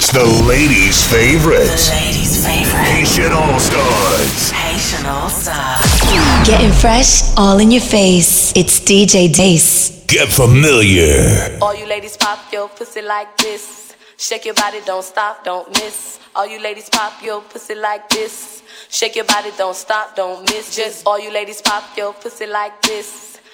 It's the ladies' favorite. The ladies' favorite. Haitian All Stars. Haitian All Stars. Getting fresh, all in your face. It's DJ Dace. Get familiar. All you ladies pop your pussy like this. Shake your body, don't stop, don't miss. All you ladies pop your pussy like this. Shake your body, don't stop, don't miss. Just all you ladies pop your pussy like this.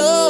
Already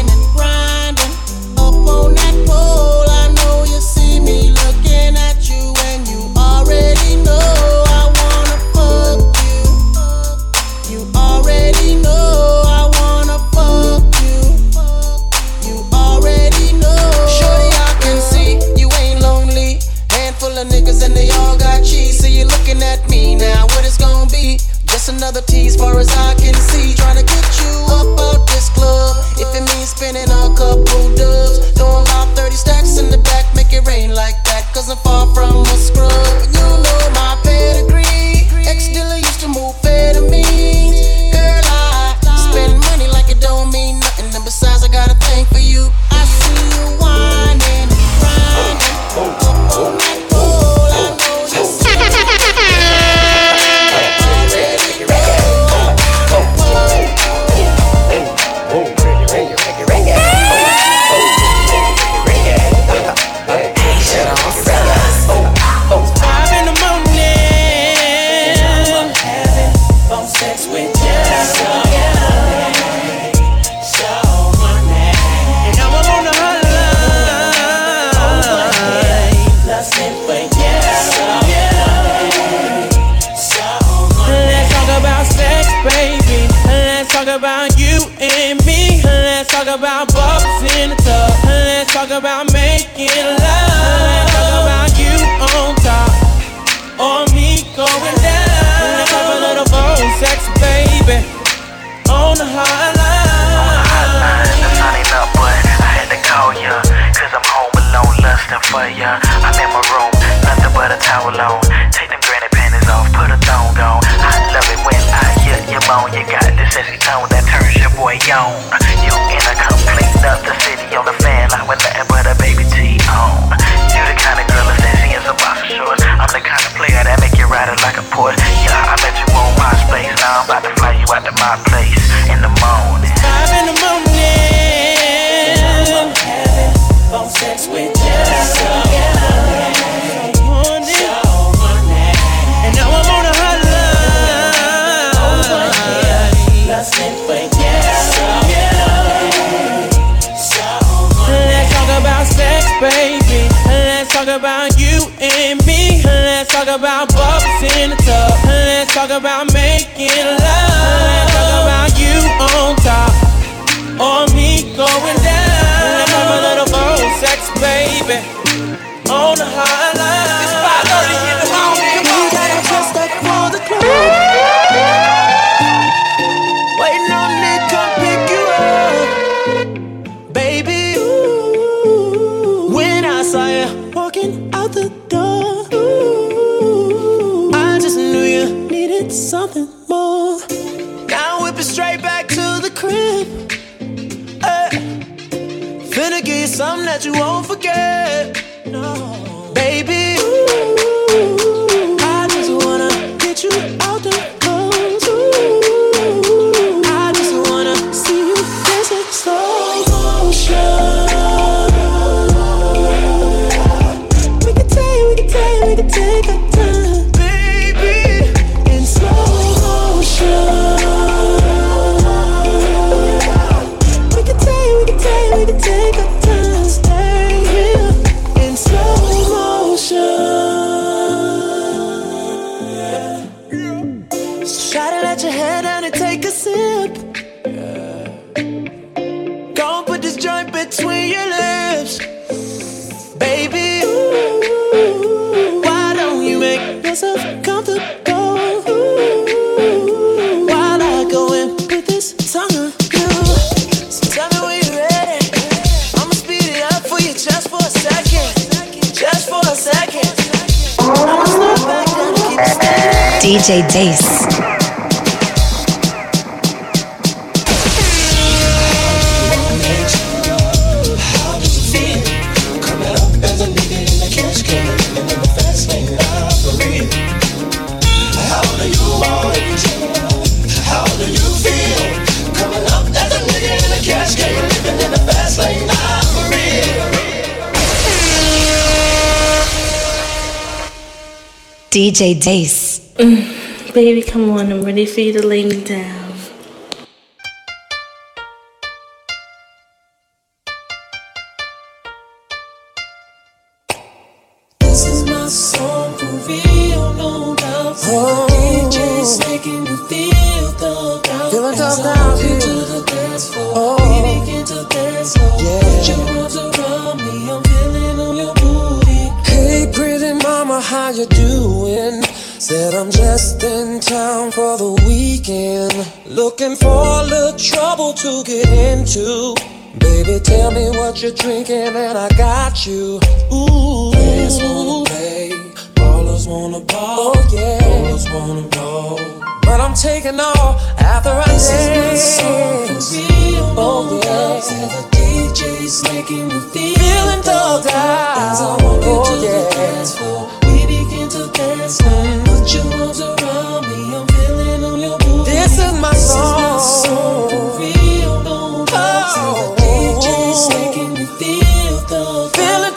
Another tease, far as I can see. Trying to get you up out this club. If it means spending a couple I'm far from a scrub. Dace. Mm. Baby, come on, I'm ready for you to lay me down. Looking for a little trouble to get into. Baby, tell me what you're drinking and I got you. Ooh, players wanna play, ballers wanna ball, oh, yeah. ballers wanna roll. But I'm taking all after I this Is my dance. Oh yeah, the DJ's making me feel feeling out. As I walk oh, into yeah. the dance floor, we begin to dance. Mm. Put your arms around me, I'm feeling on your is my song. Real, making me feel Feeling.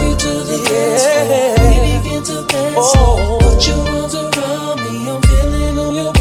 You to the. We begin to dance. Put your arms around me. I'm feeling on your.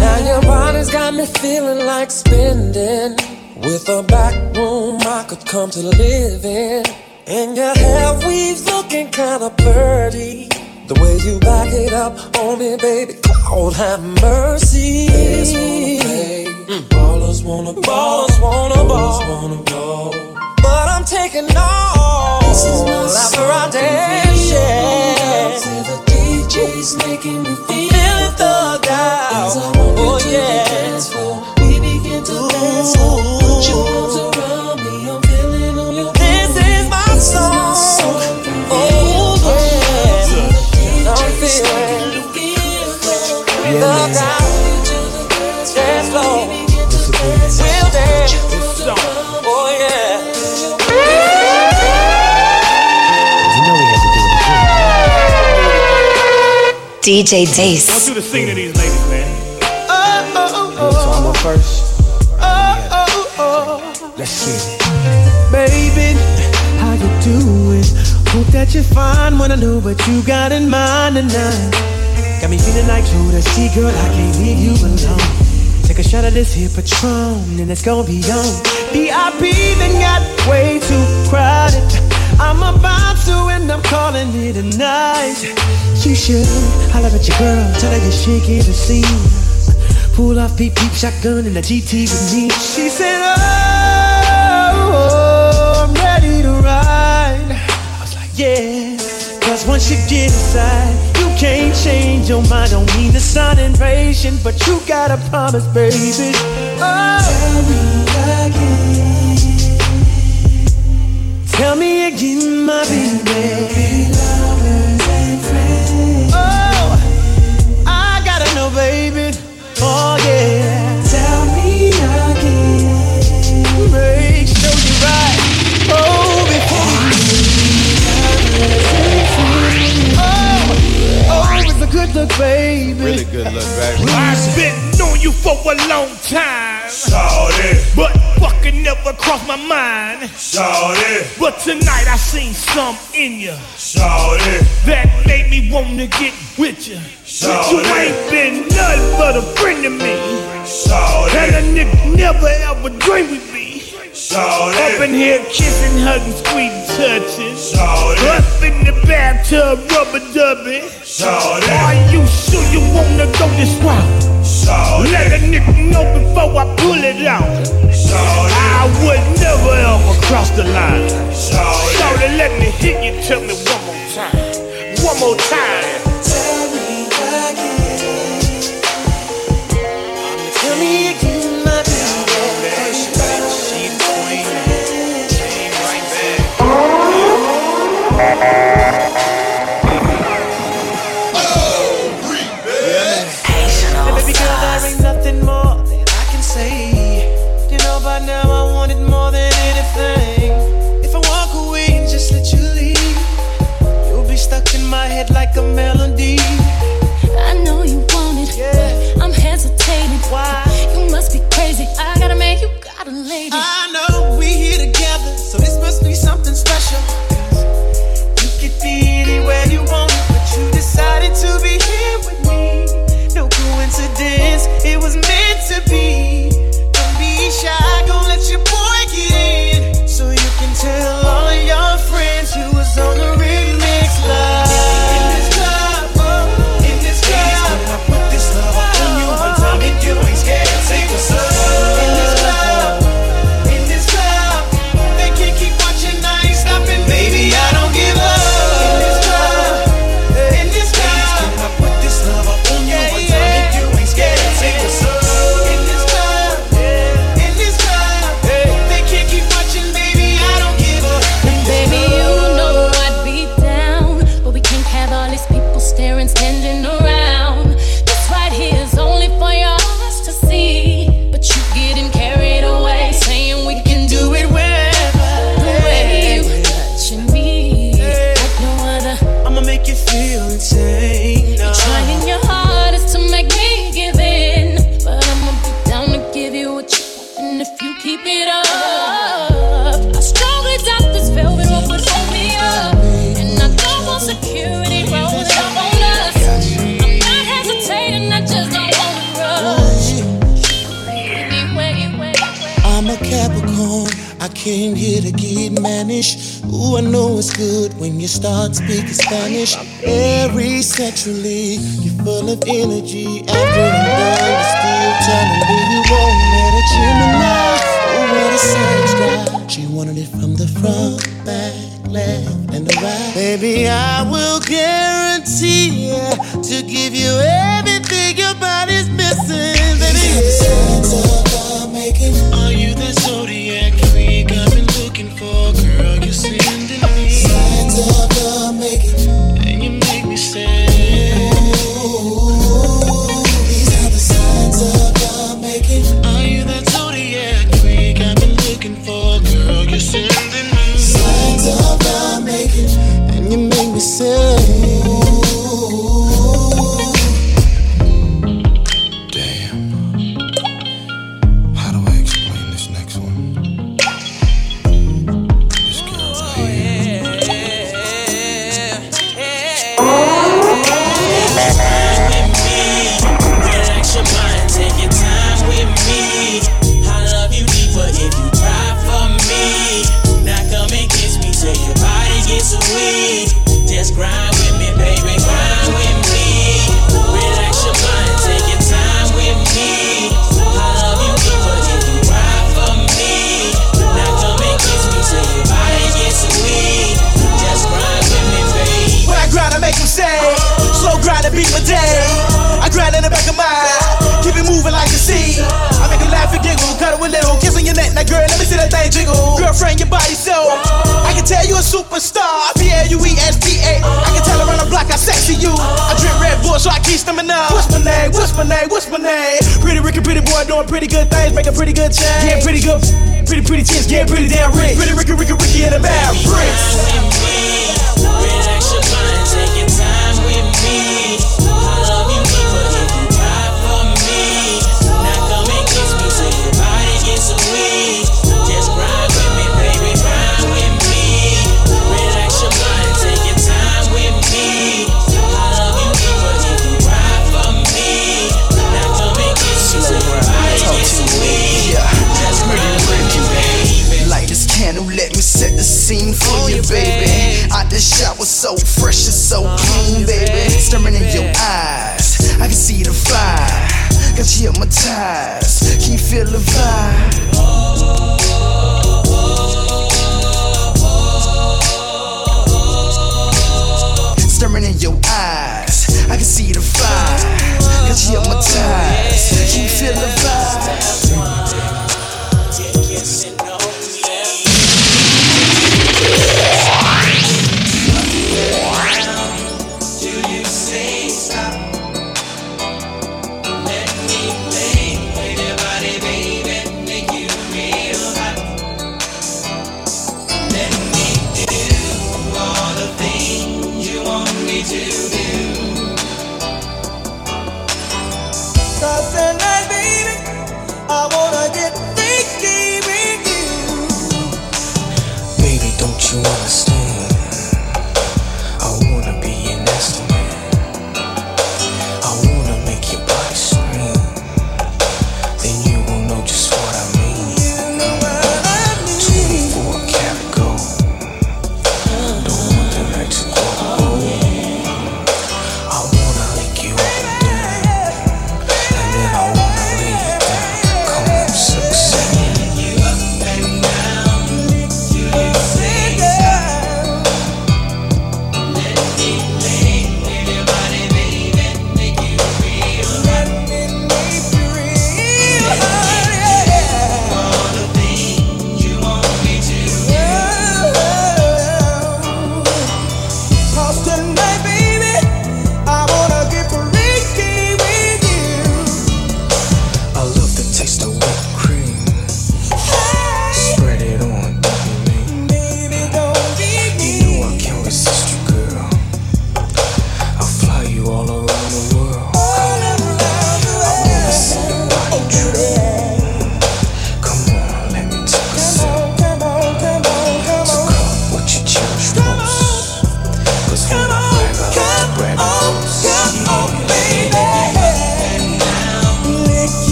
Now your body's got me feeling like spending. With a back room I could come to live in. And your hair weaves looking kinda pretty. The way you back it up on me, baby, Lord have mercy. Players wanna play, ballers wanna ball, ballers wanna ball, wanna ball. But I'm taking all this is my after I dance. Yeah. The DJ's making me feel thugged out. Oh yeah. Dance floor, we begin to dance. Put your arms around me, I'm feeling on your. This is my song. Oh yeah. I'm feeling thugged out. Dance floor. We'll dance. Oh yeah. DJ Dace. want you to sing to these ladies, man. Oh, oh, oh, So I'm up first. oh, oh, oh. Let's get That you find when I know what you got in mind tonight. Got me feeling like Jodeci, girl, I can't leave you alone. Take a shot of this here Patron, and it's gonna be on. VIP then got way too crowded. I'm about to end up calling it a night. You should holler at your girl, tell her you're shaking the scene. Pull off peep peep shotgun in the GT with me. She said, Oh, Yeah. Cause once you get inside, you can't change your mind. Don't mean to sound impatient, but you gotta promise, baby. Oh, tell me again. Tell me again, my baby. Oh, I gotta know, baby. Oh yeah. Tell me again. Make sure you're right. Oh look, baby. Really good look, baby. I've been knowing you for a long time. Shawty, But fucking never crossed my mind. shawty, But tonight I seen some in you shawty, that made me wanna get with you. You Shawty. ain't been nothing but a friend to me. And a shawty, nigga never ever dreamed we'd Up in here kissing, hugging, sweet touching. shawty, Up in the bathtub, rubber dubbing. shawty, Are you sure you wanna go this route? Let a nigga know before I pull it out. shawty, I would never ever cross the line. shawty. Shorty, let me hit you, tell me one more time. One more time. Came here to get managed. Ooh, I know it's good when you start speaking Spanish. Very sexually, you're full of energy. After I'm done, you're still telling me you won't let a Gemini. Oh, what a sex drive. She wanted it from the front, back, left, and the right. Baby, I will guarantee to give you everything your body's missing. Baby, thing jiggle. Girlfriend, your body so. I can tell you a superstar. P L U E S T A. I can tell around the block how sexy you. I drink Red Bull, so I keep stemming up. What's my name? What's my name? What's my name? Pretty Ricky, pretty boy, doing pretty good things, making pretty good change. Yeah, pretty good, pretty pretty chicks, yeah, pretty damn rich. Pretty Ricky, Ricky, Ricky in the bad bricks. scene for you, baby. I just shower so fresh and so clean, baby. Staring in your eyes, I can see the fire. Got you hypnotized, my can you feel the vibe?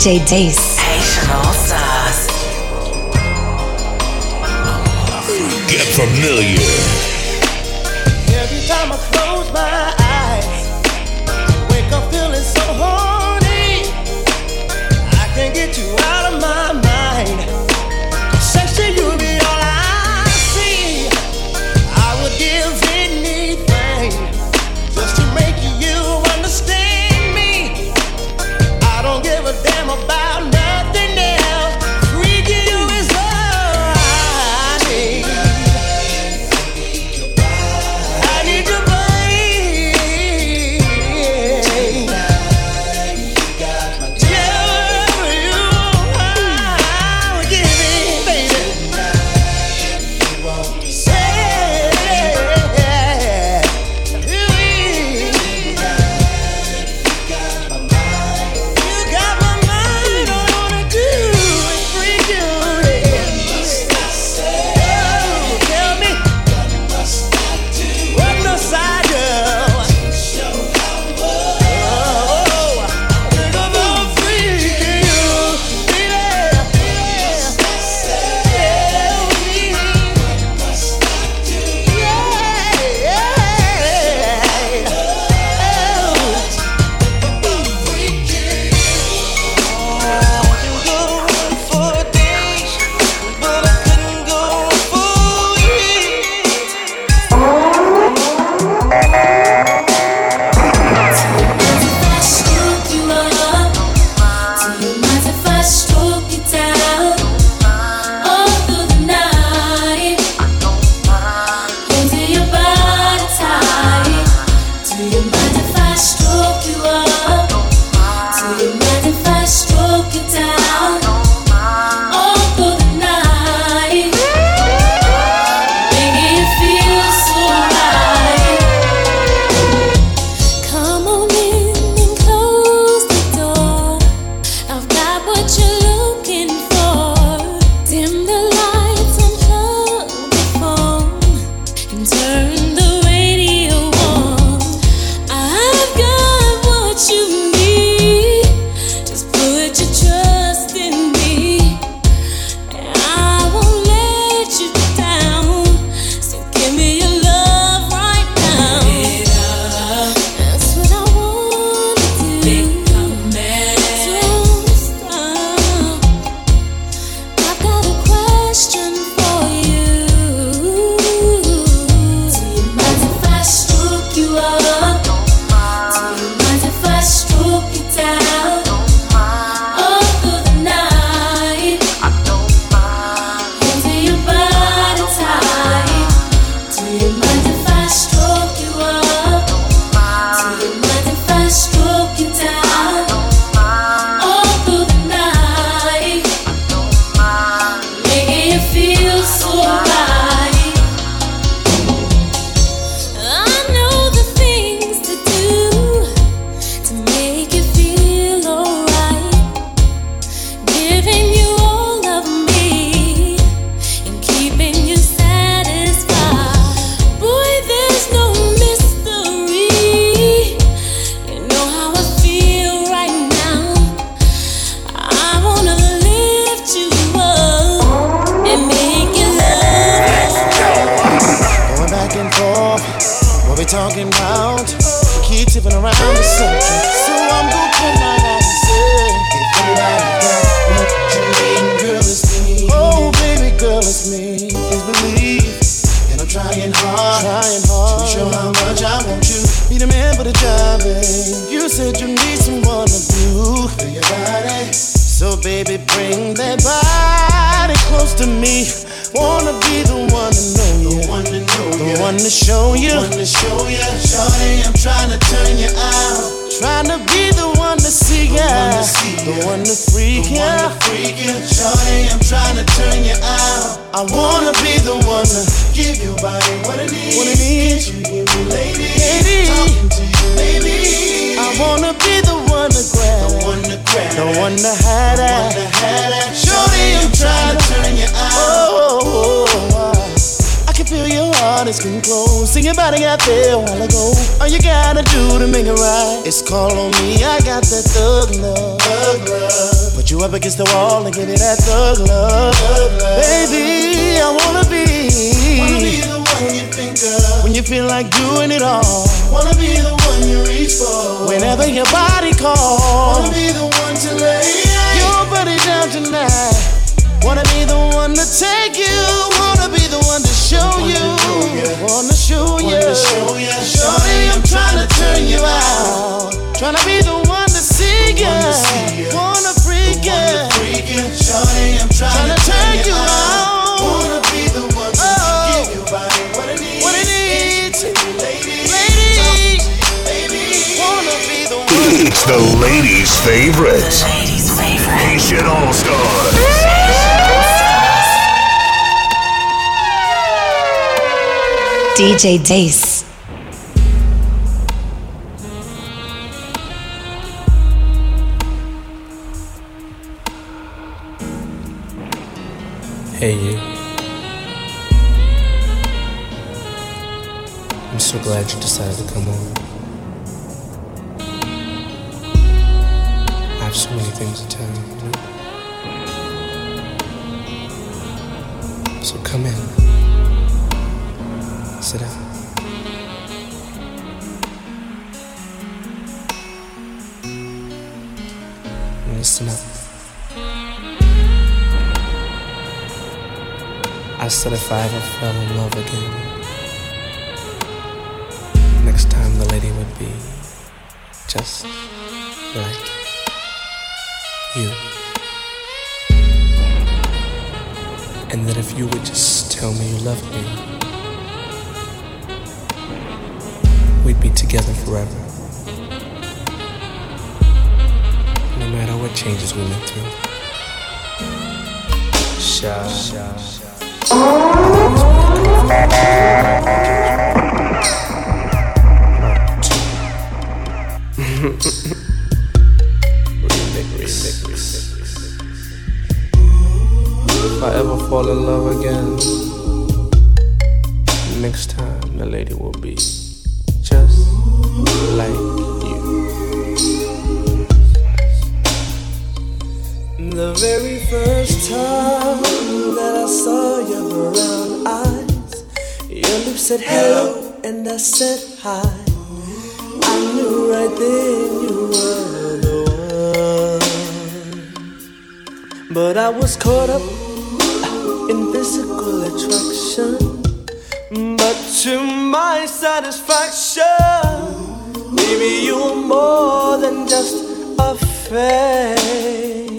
DJ Dace. Trying hard to show how much I want you. Be the man for the job, babe. You said you need someone to do for your body. So baby, bring that body close to me. Wanna be the one to know you, the one to know the one to show you, the one to show you. Shorty, I'm trying to turn you out. Trying to be the one to see ya, the one to freak ya. Shorty, I'm trying to turn you out. I wanna be the one to give your body what it needs. What it needs. You give me lady, lady. Talking to you, baby. I wanna be the one to grab, the one to grab, the one to have that. Shorty, I'm trying to turn you out. Oh, oh, oh, I can feel your heart is getting close. See your body got there a while ago. All you gotta do to make it right is call on me. I got that thug love. Thug love. Put you up against the wall and give me that thug love. Baby, I wanna be. Wanna be the one you think of when you feel like doing it all. Wanna be the one you reach for whenever your body calls. Wanna be the one to lay your body down tonight. Wanna be the one to take you. Wanna be the one to show you. Wanna show you. Shorty, I'm trying to turn you out. Trying to be one. It's the ladies' favorite. Haitian All Stars. DJ Dace. Hey, you. I'm so glad you decided to come over. So many things to tell you. So come in. Sit down. And Listen up. I said if I ever fell in love again, next time the lady would be just like you. And that if you would just tell me you loved me, we'd be together forever. No matter what changes we went through. Sha, sha, If ever fall in love again, next time the lady will be just like you. The very first time that I saw your brown eyes, your lips said hello and I said hi. I knew right then you were the one. But I was caught up attraction. But to my satisfaction, baby, you're more than just a face.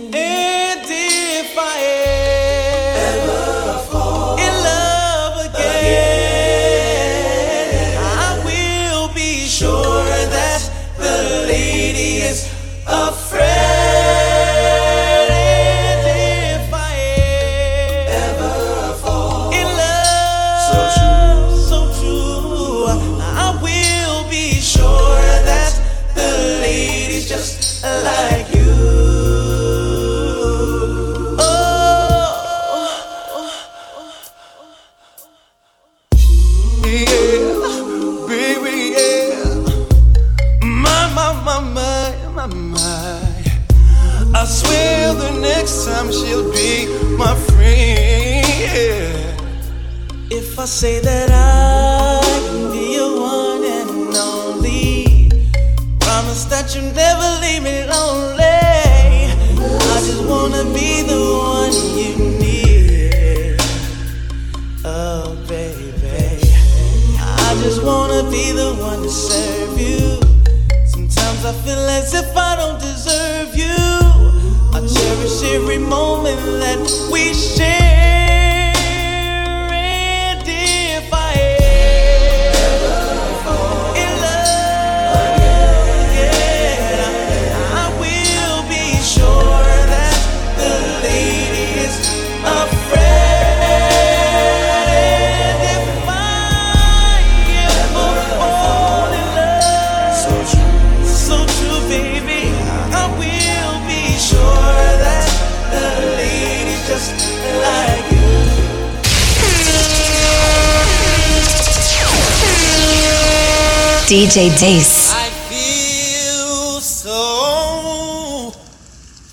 DJ Dace. I feel so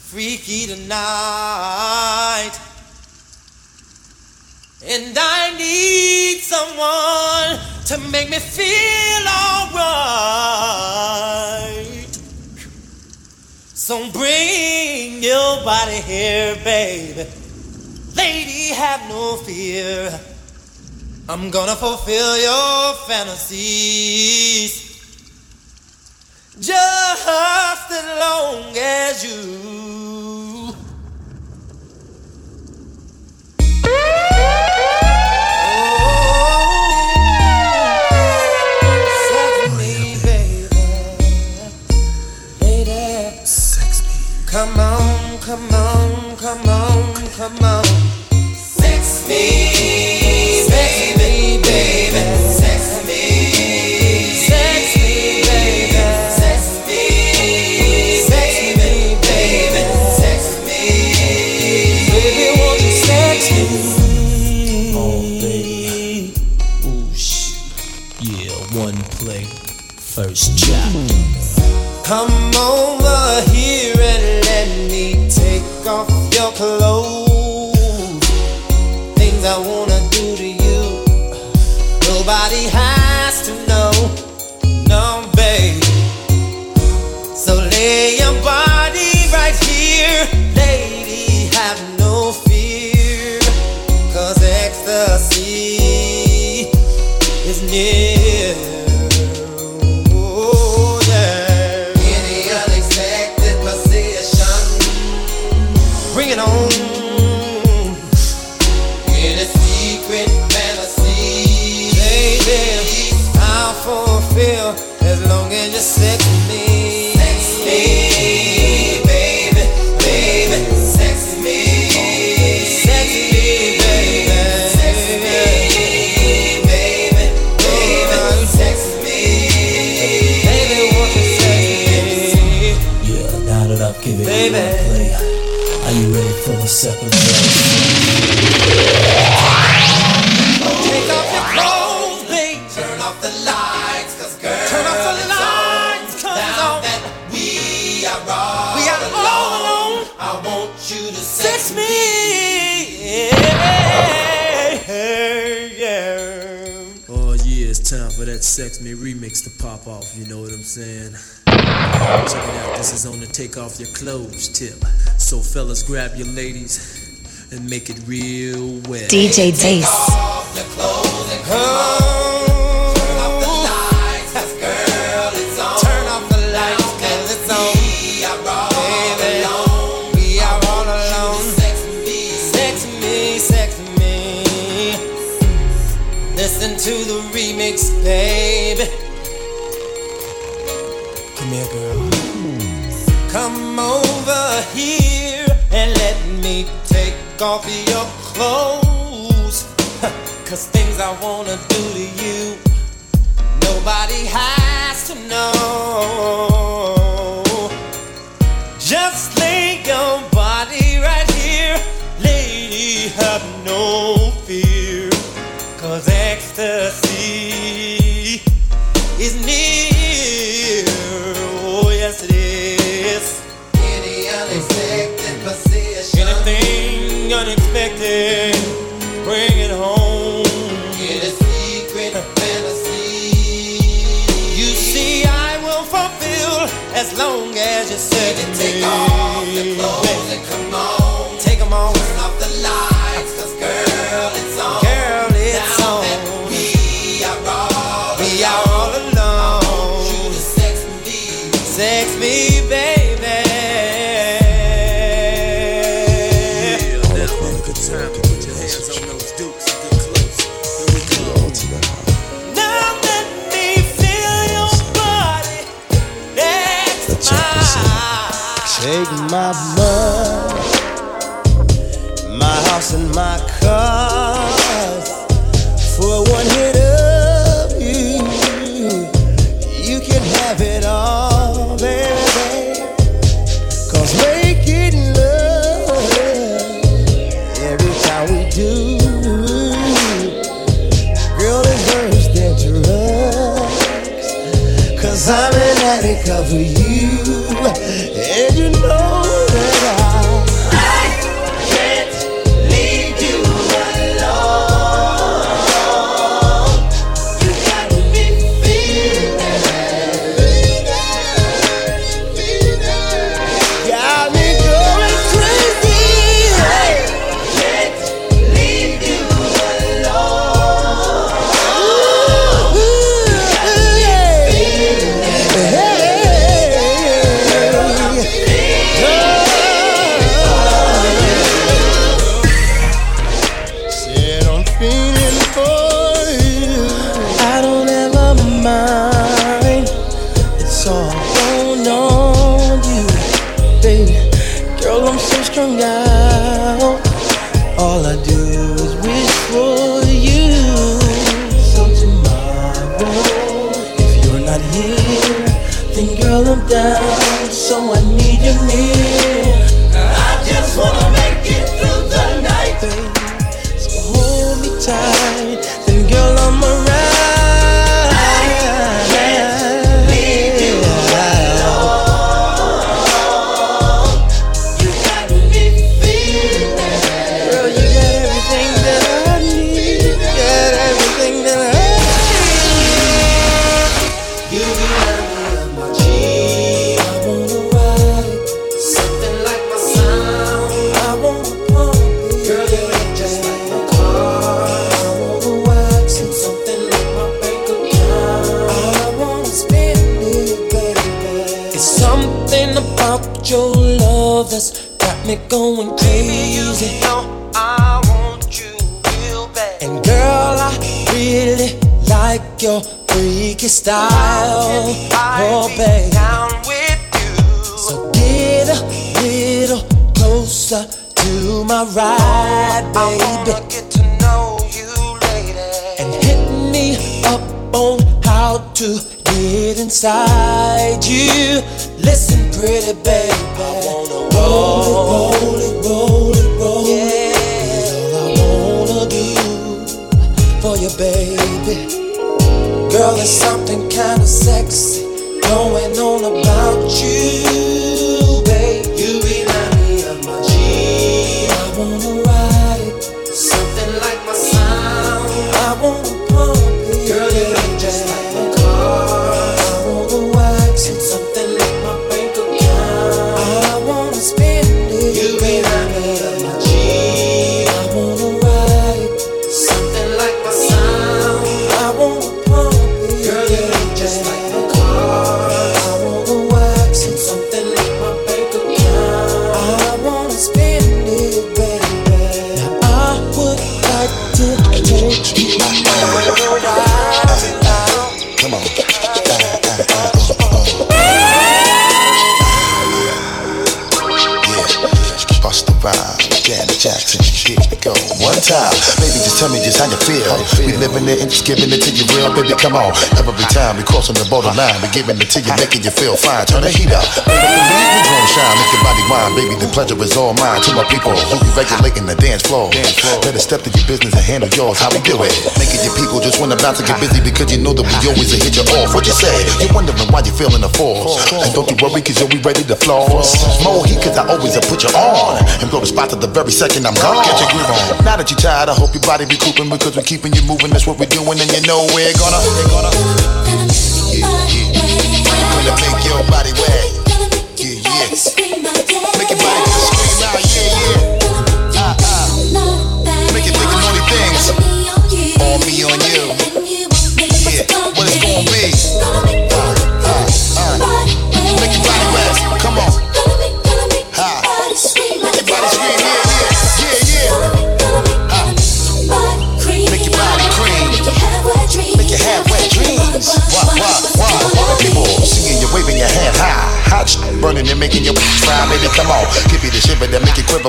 freaky tonight. And I need someone to make me feel alright. So bring your body here, baby. Lady, have no fear. I'm gonna fulfill your fantasies just as long as you. Oh, me, baby. Baby. Come on, come on, come on, come on. first chapter. Come over here and let me take off your clothes. Things I wanna do to you, nobody has to know. No, baby. So lay your body right here, lady. Have no fear, cause ecstasy is near. Sex Me remix to pop off, you know what I'm saying? Check it out, this is on the take off your clothes tip. So, fellas, grab your ladies and make it real well. DJ Dace. take off your clothes. Cause things I wanna do to you baby. Girl, there's something kinda sexy going on about you. Tell me just how you feel. How you feel. We living it and just giving it to you real, baby. Come on. Every time we crossin' the borderline, we giving it to you, making you feel fine. Turn the heat up. Baby, believe we gon' shine. Make your body wine, baby. The pleasure is all mine. To my people who be regulating the dance floor. Better step to your business and handle yours. How we do it? Making your people just wanna bounce and get busy because you know that we always hit you off. What you say? You're wondering why you feeling the force. And don't you worry, cause you'll be ready to floss. More heat, cause I always put you on. And blow the spot to the very second I'm gone. Get your groove on. Now that you're tired, I hope your body recouping because we're keeping you moving. That's what we're doing, and you know we're gonna. We're gonna yeah, yeah. We're gonna make your body wet. Yeah, yeah.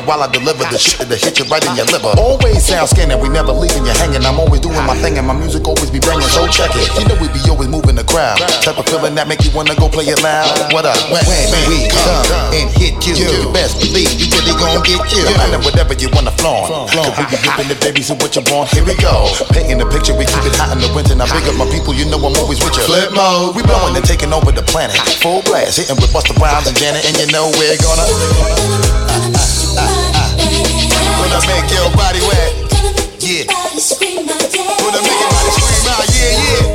While I deliver the shit that hit you right in your liver. Always sound scanning, we never leaving you hanging. I'm always doing my thing and my music always be banging. So check it. You know we be always moving the crowd. Type of feeling that make you wanna go play it loud. What up? When, when we come and hit you, you best believe you really gon' get you. No matter whatever you wanna flaunt. Cause we be giving the babies and what you want. Here we go. Painting the picture, we keep it hot in the winter. Now big up my people, you know I'm always with you. Flip mode, we blowing and taking over the planet. Full blast, hitting with Busta Rhymes and Janet, and you know we're gonna. Gonna make your body wet. Yeah. Gonna make your body scream out. Yeah, yeah.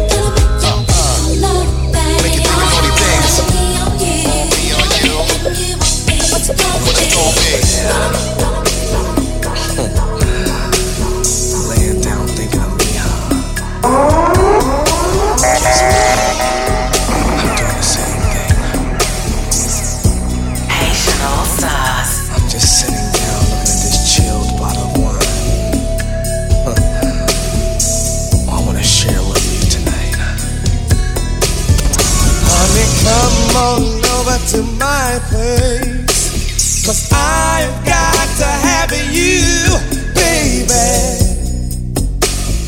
My place. Cause I've got to have you, baby.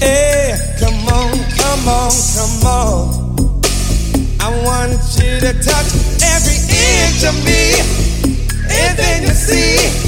Hey, come on, come on, come on. I want you to touch every inch of me. Then you see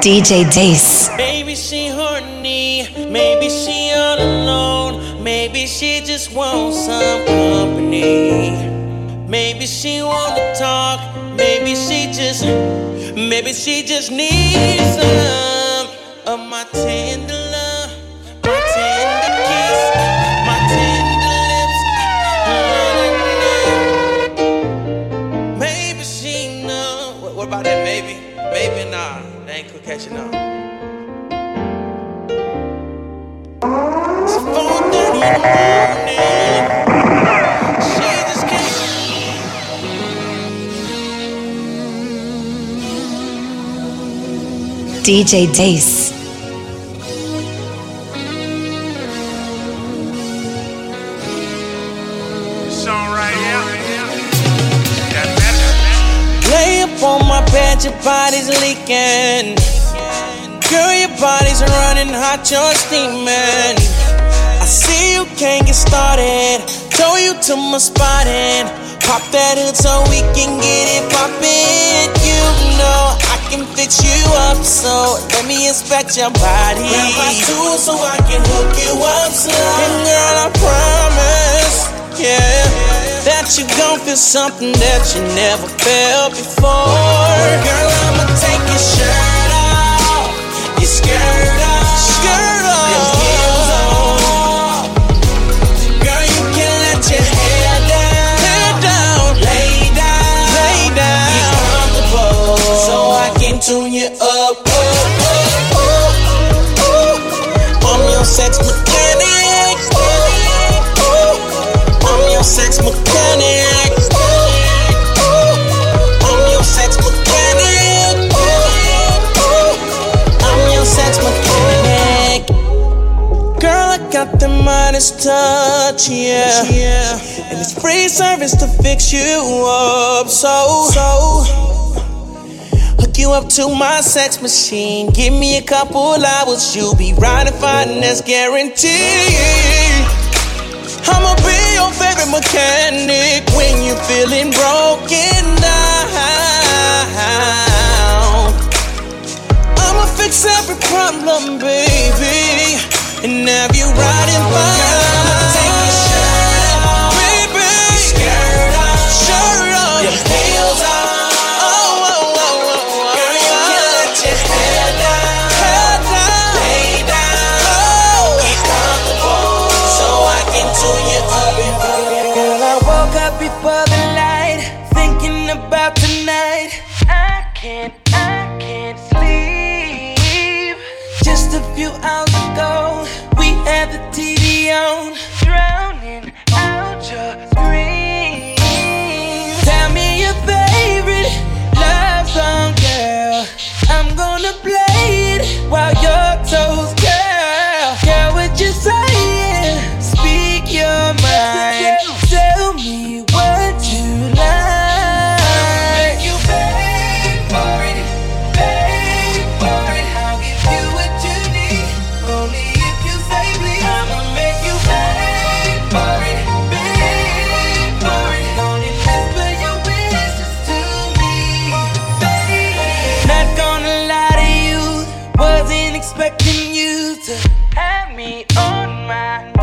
DJ Dace. Maybe she horny, maybe she all alone, maybe she just wants some company. Maybe she wanna talk, maybe she just, maybe she just needs some of my tender catching on. It's 4:30 in the morning. She just can't. DJ Dace. Song right here. Lay up on my bed, your body's leaking. Girl, your body's running hot, you're steaming. I see you can't get started. Tow you to my spot and pop that hood so we can get it poppin'. You know I can fix you up, so let me inspect your body. Grab my tool so I can hook you up slow. And girl, I promise, yeah, that you gon' feel something that you never felt before. Girl, I'ma take your shirt Skirt up, heels. Girl, you can let your hair down. Lay down, comfortable, so I can tune you up. Oh, oh, oh. oh. I'm your sex mechanic. Oh, oh. oh. I'm your sex mechanic. his touch, yeah. yeah. And it's free service to fix you up, so, so. Hook you up to my sex machine. Give me a couple hours, you'll be riding fine, that's guaranteed. I'ma be your favorite mechanic when you're feeling broken down. I'ma fix every problem, baby and have you riding by. expecting you to have me on my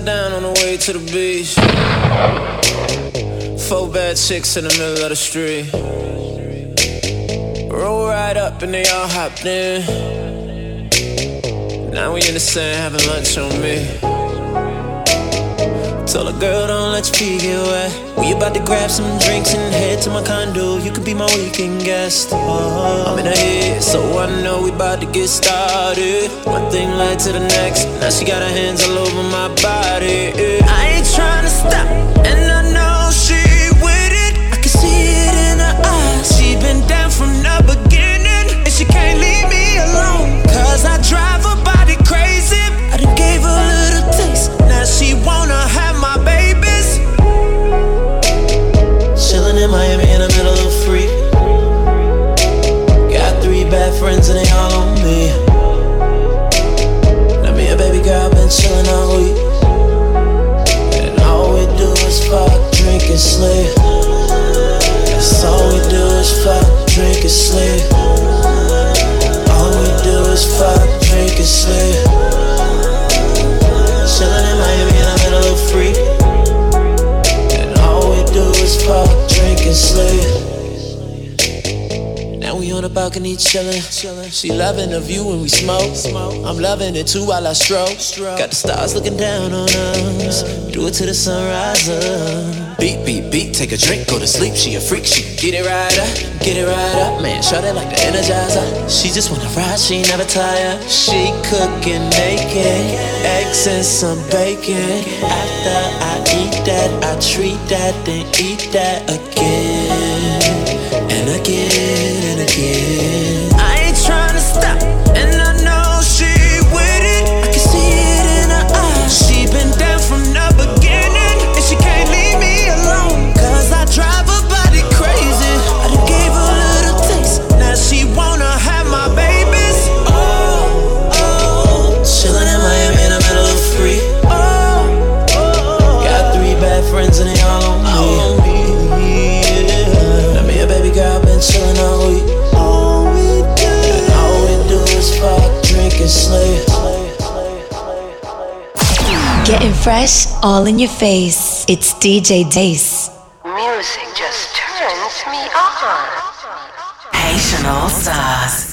tied down on the way to the beach. Four bad chicks in the middle of the street. Roll right up and they all hopped in. Now we in the sand having lunch on me. Told a girl don't let your feet get wet. We about to grab some drinks and head to my condo. You could be my weekend guest. Oh, I'm in her head, so I know we about to get started. One thing led to the next. Now she got her hands all over my body. Eh. I ain't trying to stop, and I drink and balcony chillin'. She loving the view when we smoke. I'm loving it too while I stroke. Got the stars looking down on us. Do it to the sunrise. Beat, beat, beat. Take a drink, go to sleep. She a freak. She get it right up, get it right up. Man, shot it like the energizer. She just wanna ride. She never tire. She cooking naked, eggs and some bacon. After I eat that, I treat that, then eat that again fresh all in your face. It's DJ Dace. Music just turns me on. Haitian All Stars.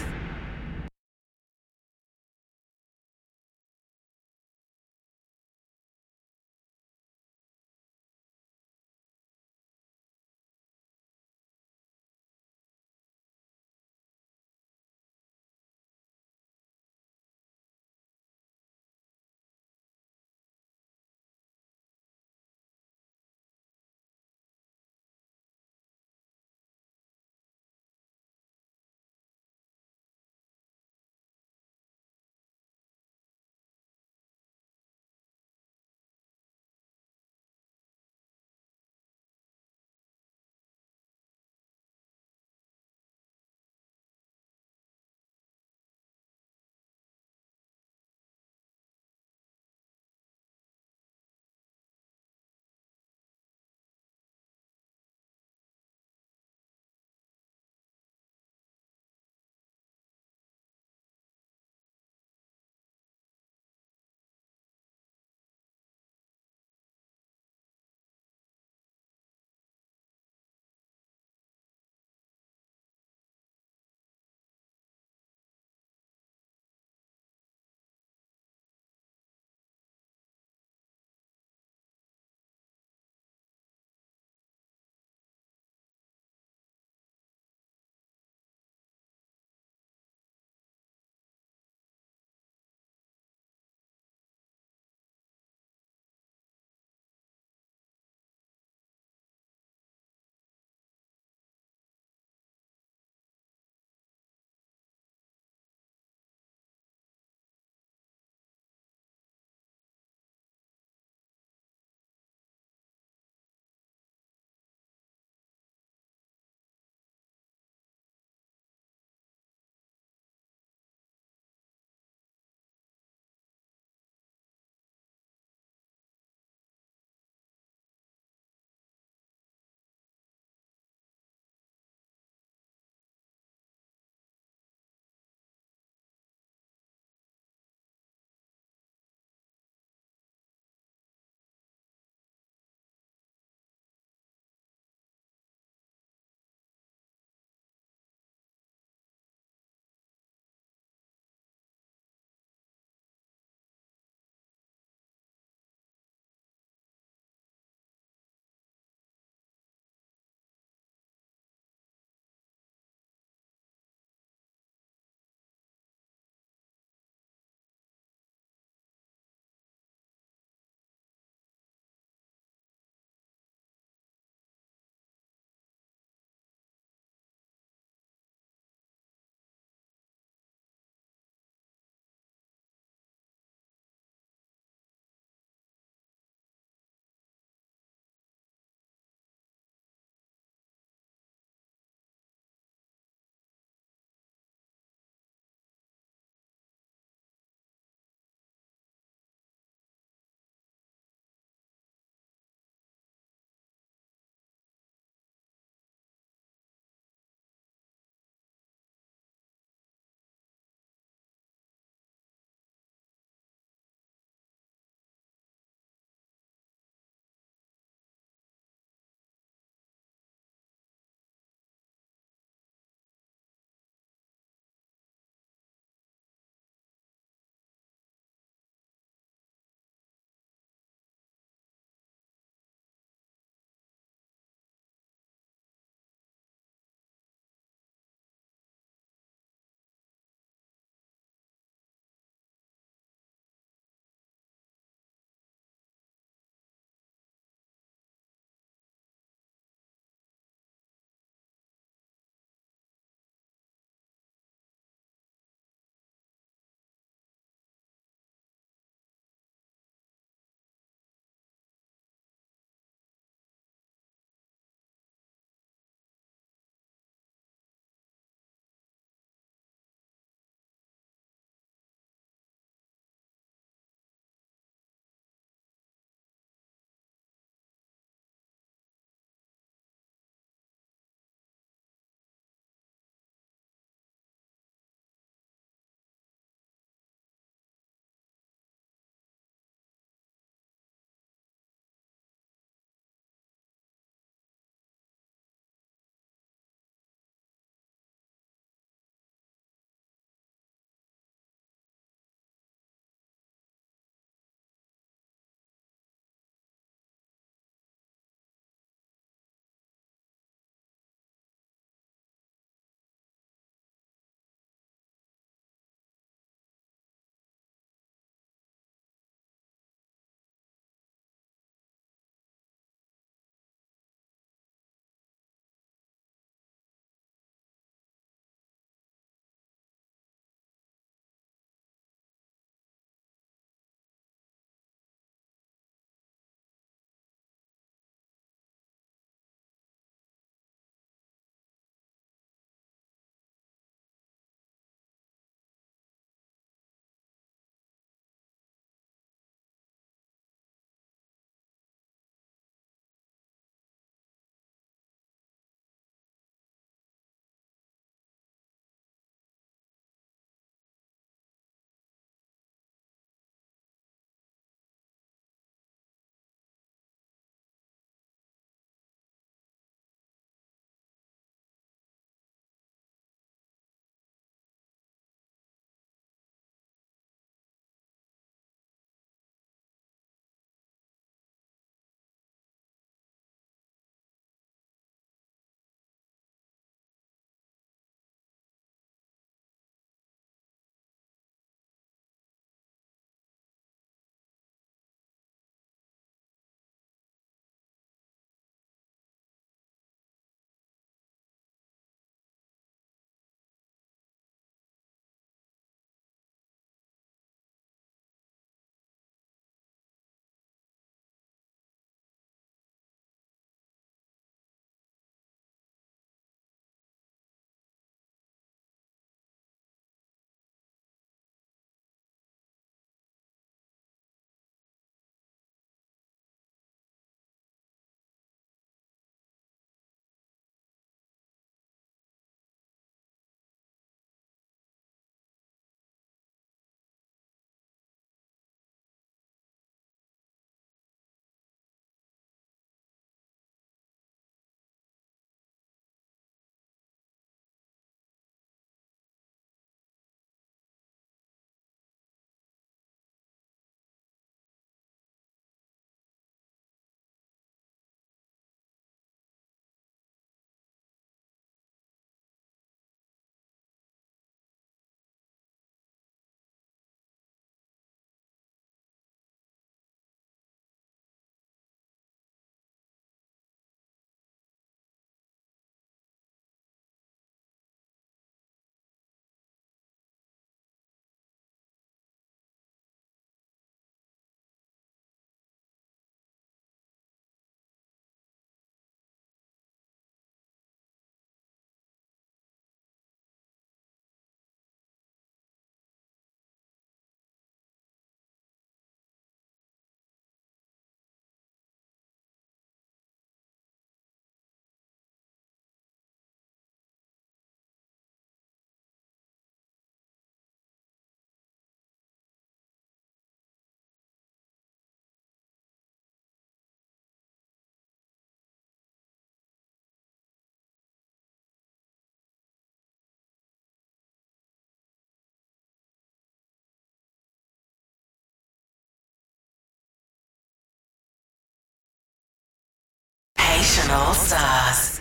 Haitian All Stars.